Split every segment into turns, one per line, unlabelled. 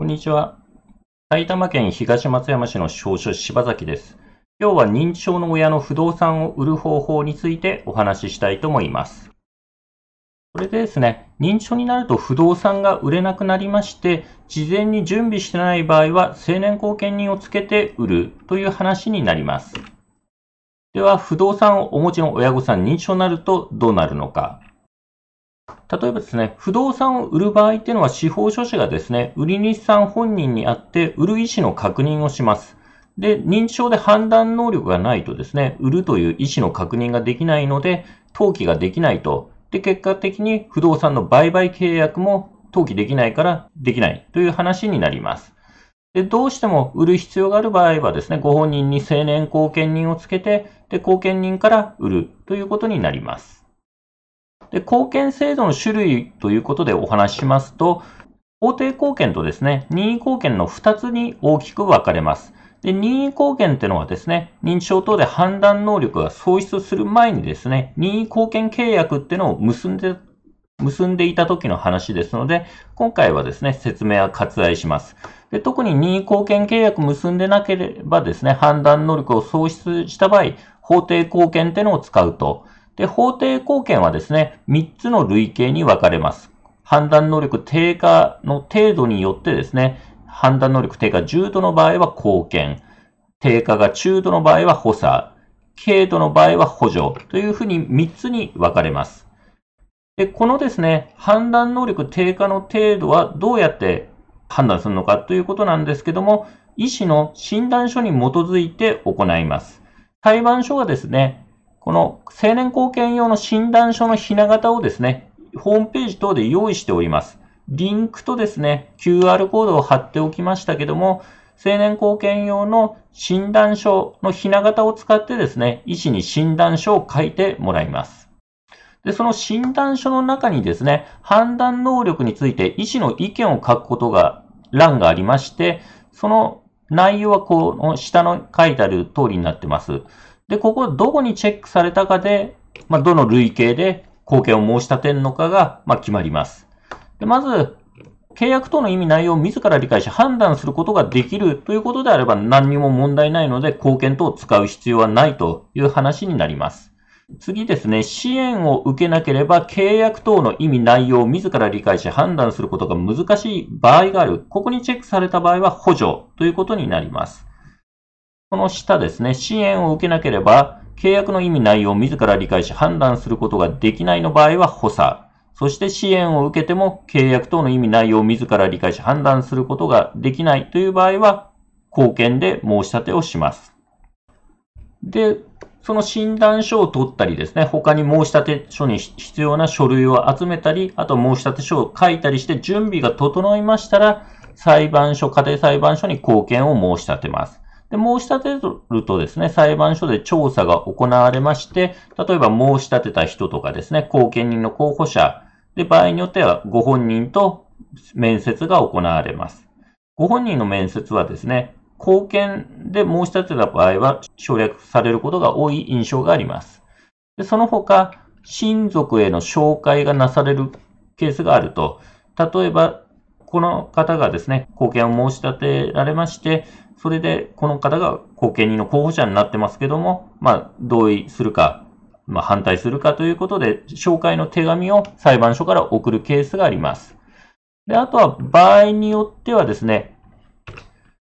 こんにちは。埼玉県東松山市の司法書柴崎です。今日は認知症の親の不動産を売る方法についてお話ししたいと思います。これでですね、認知症になると不動産が売れなくなりまして、事前に準備してない場合は成年後見人をつけて売るという話になります。では、不動産をお持ちの親御さん認知症になるとどうなるのか。例えばですね、不動産を売る場合っていうのは司法書士がですね、売り主さん本人にあって売る意思の確認をします。で、認知症で判断能力がないとですね、売るという意思の確認ができないので、登記ができないと。で、結果的に不動産の売買契約も登記できないからできないという話になります。で、どうしても売る必要がある場合はですね、ご本人に青年後見人をつけて、で、後見人から売るということになります。で、貢献制度の種類ということでお話ししますと、法定貢献とですね、任意貢献の2つに大きく分かれます。で、任意貢献っていうのはですね、認知症等で判断能力が喪失する前にですね、任意貢献契約っていうのを結んで、結んでいた時の話ですので、今回はですね、説明は割愛します。で特に任意貢献契約結んでなければですね、判断能力を喪失した場合、法定貢献っていうのを使うと。で、法定貢献はですね、3つの類型に分かれます。判断能力低下の程度によってですね、判断能力低下重度の場合は貢献、低下が中度の場合は補佐、軽度の場合は補助というふうに3つに分かれます。で、このですね、判断能力低下の程度はどうやって判断するのかということなんですけども、医師の診断書に基づいて行います。裁判所はですね、この青年後見用の診断書のひな形をですね、ホームページ等で用意しております。リンクとですね、QR コードを貼っておきましたけども、青年後見用の診断書のひな形を使ってですね、医師に診断書を書いてもらいます。で、その診断書の中にですね、判断能力について医師の意見を書くことが、欄がありまして、その内容はこの下の書いてある通りになってます。で、ここどこにチェックされたかで、まあ、どの類型で貢献を申し立てるのかが、まあ、決まります。でまず、契約等の意味内容を自ら理解し判断することができるということであれば何にも問題ないので貢献等を使う必要はないという話になります。次ですね、支援を受けなければ契約等の意味内容を自ら理解し判断することが難しい場合がある。ここにチェックされた場合は補助ということになります。この下ですね、支援を受けなければ、契約の意味内容を自ら理解し判断することができないの場合は補佐。そして支援を受けても契約等の意味内容を自ら理解し判断することができないという場合は、貢献で申し立てをします。で、その診断書を取ったりですね、他に申し立て書に必要な書類を集めたり、あと申し立て書を書いたりして準備が整いましたら、裁判所、家庭裁判所に貢献を申し立てます。で、申し立てるとですね、裁判所で調査が行われまして、例えば申し立てた人とかですね、後見人の候補者、で、場合によってはご本人と面接が行われます。ご本人の面接はですね、後見で申し立てた場合は省略されることが多い印象があります。でその他、親族への紹介がなされるケースがあると、例えば、この方がですね、後見を申し立てられまして、それで、この方が後見人の候補者になってますけども、まあ、同意するか、まあ、反対するかということで、紹介の手紙を裁判所から送るケースがあります。で、あとは、場合によってはですね、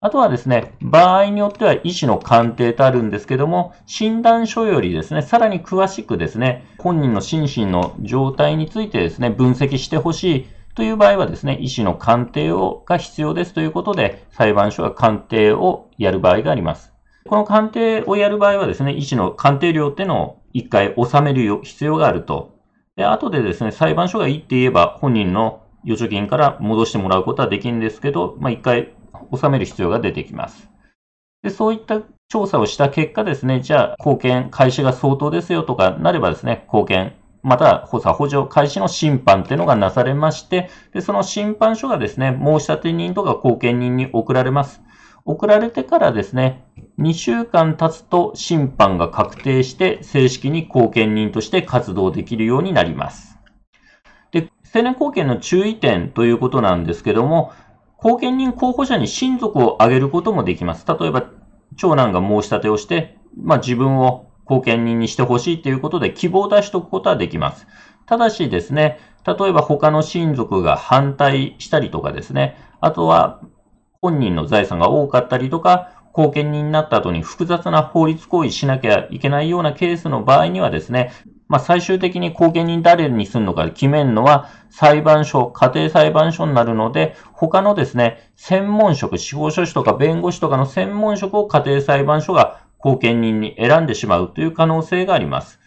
あとはですね、場合によっては医師の鑑定とあるんですけども、診断書よりですね、さらに詳しくですね、本人の心身の状態についてですね、分析してほしいという場合はですね、医師の鑑定をが必要ですということで、裁判所が鑑定をやる場合があります。この鑑定をやる場合はですね、医師の鑑定料っていうのを一回納める必要があると。で、後でですね、裁判所がいいって言えば、本人の預貯金から戻してもらうことはできるんですけど、まあ、一回納める必要が出てきます。で、そういった調査をした結果ですね、じゃあ、貢献開始が相当ですよとかなればですね、貢献また、補佐補助開始の審判っていうのがなされまして、でその審判書がですね、申し立て人とか後見人に送られます。送られてからですね、2週間経つと審判が確定して正式に後見人として活動できるようになります。で、青年後見の注意点ということなんですけども、後見人候補者に親族を挙げることもできます。例えば、長男が申し立てをして、まあ、自分を後見人にしてほしいということで希望を出しておくことはできます。ただしですね、例えば他の親族が反対したりとかですね、あとは本人の財産が多かったりとか、後見人になった後に複雑な法律行為しなきゃいけないようなケースの場合にはですね、まあ、最終的に後見人誰にするのか決めるのは裁判所、家庭裁判所になるので、他のですね、専門職、司法書士とか弁護士とかの専門職を家庭裁判所が後見人に選んでしまうという可能性があります。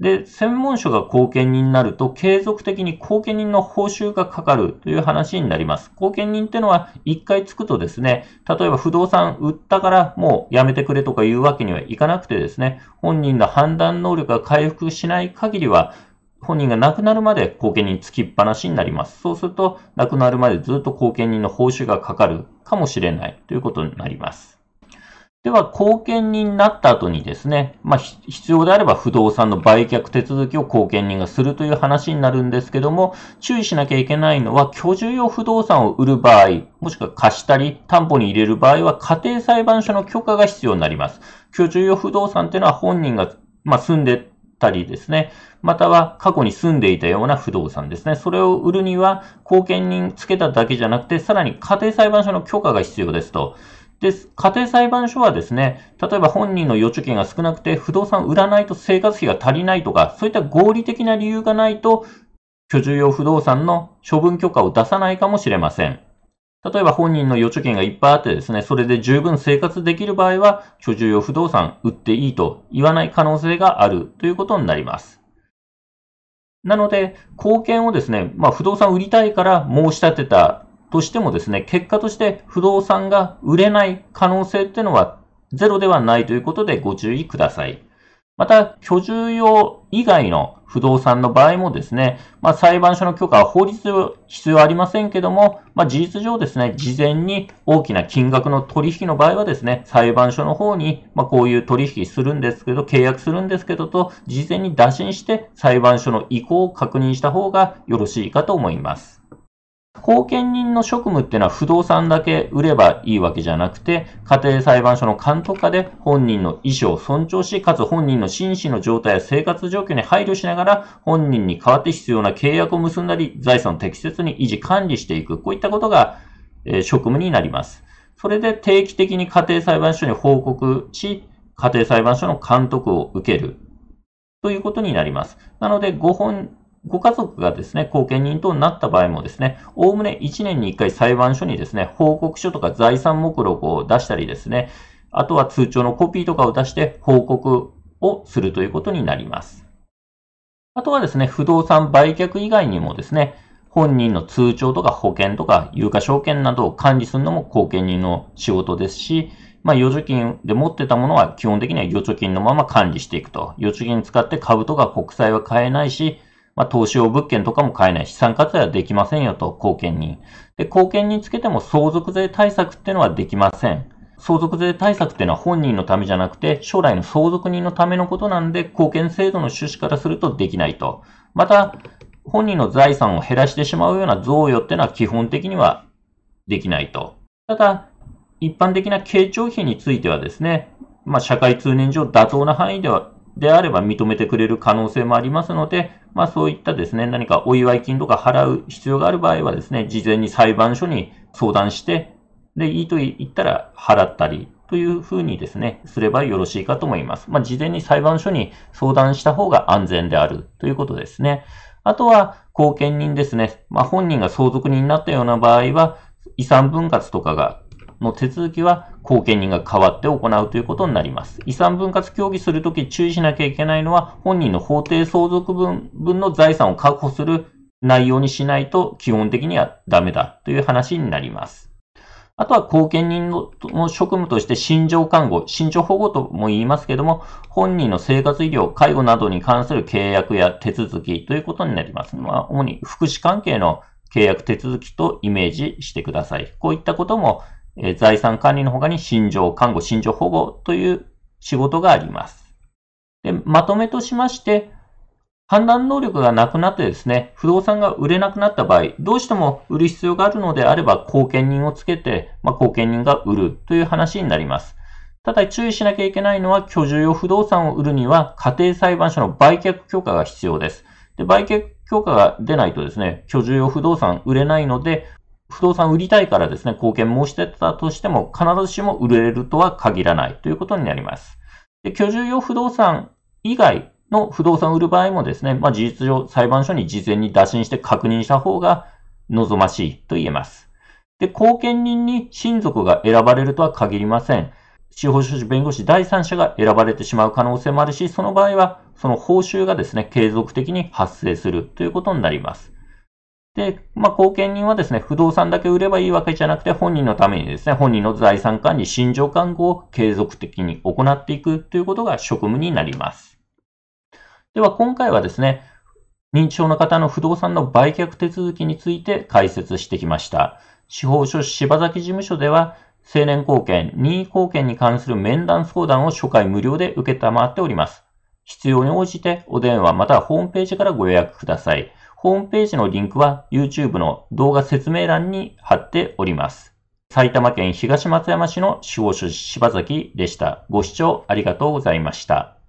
で、専門書が後見人になると、継続的に後見人の報酬がかかるという話になります。後見人ってのは、一回つくとですね、例えば不動産売ったからもうやめてくれとかいうわけにはいかなくてですね、本人の判断能力が回復しない限りは、本人が亡くなるまで後見人つきっぱなしになります。そうすると、亡くなるまでずっと後見人の報酬がかかるかもしれないということになります。では、後見人になった後にですね、まあ、必要であれば不動産の売却手続きを後見人がするという話になるんですけども、注意しなきゃいけないのは、居住用不動産を売る場合、もしくは貸したり、担保に入れる場合は、家庭裁判所の許可が必要になります。居住用不動産っていうのは本人が、まあ、住んでたりですね、または過去に住んでいたような不動産ですね。それを売るには、後見人つけただけじゃなくて、さらに家庭裁判所の許可が必要ですと。です、家庭裁判所はですね、例えば本人の預貯金が少なくて不動産売らないと生活費が足りないとか、そういった合理的な理由がないと、居住用不動産の処分許可を出さないかもしれません。例えば本人の預貯金がいっぱいあってですね、それで十分生活できる場合は、居住用不動産売っていいと言わない可能性があるということになります。なので、貢献をですね、まあ不動産売りたいから申し立てたとしてもですね、結果として不動産が売れない可能性っていうのはゼロではないということでご注意ください。また、居住用以外の不動産の場合もですね、まあ、裁判所の許可は法律上必要ありませんけども、まあ、事実上ですね、事前に大きな金額の取引の場合はですね、裁判所の方に、まあ、こういう取引するんですけど、契約するんですけどと、事前に打診して裁判所の意向を確認した方がよろしいかと思います。後見人の職務っていうのは不動産だけ売ればいいわけじゃなくて、家庭裁判所の監督下で本人の意思を尊重し、かつ本人の心身の状態や生活状況に配慮しながら、本人に代わって必要な契約を結んだり、財産を適切に維持管理していく、こういったことが、え、職務になります。それで定期的に家庭裁判所に報告し、家庭裁判所の監督を受けるということになります。なので、ご本ご家族がですね、後見人となった場合もですね、おおむね1年に1回裁判所にですね、報告書とか財産目録を出したりですね、あとは通帳のコピーとかを出して報告をするということになります。あとはですね、不動産売却以外にもですね、本人の通帳とか保険とか有価証券などを管理するのも後見人の仕事ですし、まあ、預貯金で持ってたものは基本的には預貯金のまま管理していくと。預貯金使って株とか国債は買えないし、まあ、投資用物件とかも買えない。資産活用はできませんよと、貢献人。で、貢献につけても相続税対策っていうのはできません。相続税対策っていうのは本人のためじゃなくて、将来の相続人のためのことなんで、貢献制度の趣旨からするとできないと。また、本人の財産を減らしてしまうような贈与っていうのは基本的にはできないと。ただ、一般的な経徴費についてはですね、まあ、社会通念上妥当な範囲ではであれば認めてくれる可能性もありますので、まあそういったですね、何かお祝い金とか払う必要がある場合はですね、事前に裁判所に相談して、で、いいと言ったら払ったりというふうにですね、すればよろしいかと思います。まあ事前に裁判所に相談した方が安全であるということですね。あとは、後見人ですね。まあ本人が相続人になったような場合は、遺産分割とかがの手続きは後見人が代わって行うということになります。遺産分割協議するとき注意しなきゃいけないのは、本人の法定相続分分の財産を確保する内容にしないと基本的にはダメだという話になります。あとは後見人の職務として心情看護、心情保護とも言いますけども、本人の生活医療、介護などに関する契約や手続きということになります。まあ、主に福祉関係の契約手続きとイメージしてください。こういったこともえ財産管理の他に心情看護、心情保護という仕事があります。でまとめとしまして、判断能力がなくなってですね、不動産が売れなくなった場合、どうしても売る必要があるのであれば、後見人をつけて、まあ、後見人が売るという話になります。ただ注意しなきゃいけないのは、居住用不動産を売るには、家庭裁判所の売却許可が必要です。で、売却許可が出ないとですね、居住用不動産売れないので、不動産売りたいからですね、貢献申してたとしても、必ずしも売れるとは限らないということになります。で、居住用不動産以外の不動産を売る場合もですね、まあ、事実上裁判所に事前に打診して確認した方が望ましいと言えます。で、後見人に親族が選ばれるとは限りません。司法書士弁護士第三者が選ばれてしまう可能性もあるし、その場合は、その報酬がですね、継続的に発生するということになります。で、まあ、後見人はですね、不動産だけ売ればいいわけじゃなくて、本人のためにですね、本人の財産管理、心情看護を継続的に行っていくということが職務になります。では、今回はですね、認知症の方の不動産の売却手続きについて解説してきました。司法書士柴崎事務所では、青年貢献、任意貢献に関する面談相談を初回無料で受けたまっております。必要に応じてお電話またはホームページからご予約ください。ホームページのリンクは YouTube の動画説明欄に貼っております。埼玉県東松山市の司法書士柴崎でした。ご視聴ありがとうございました。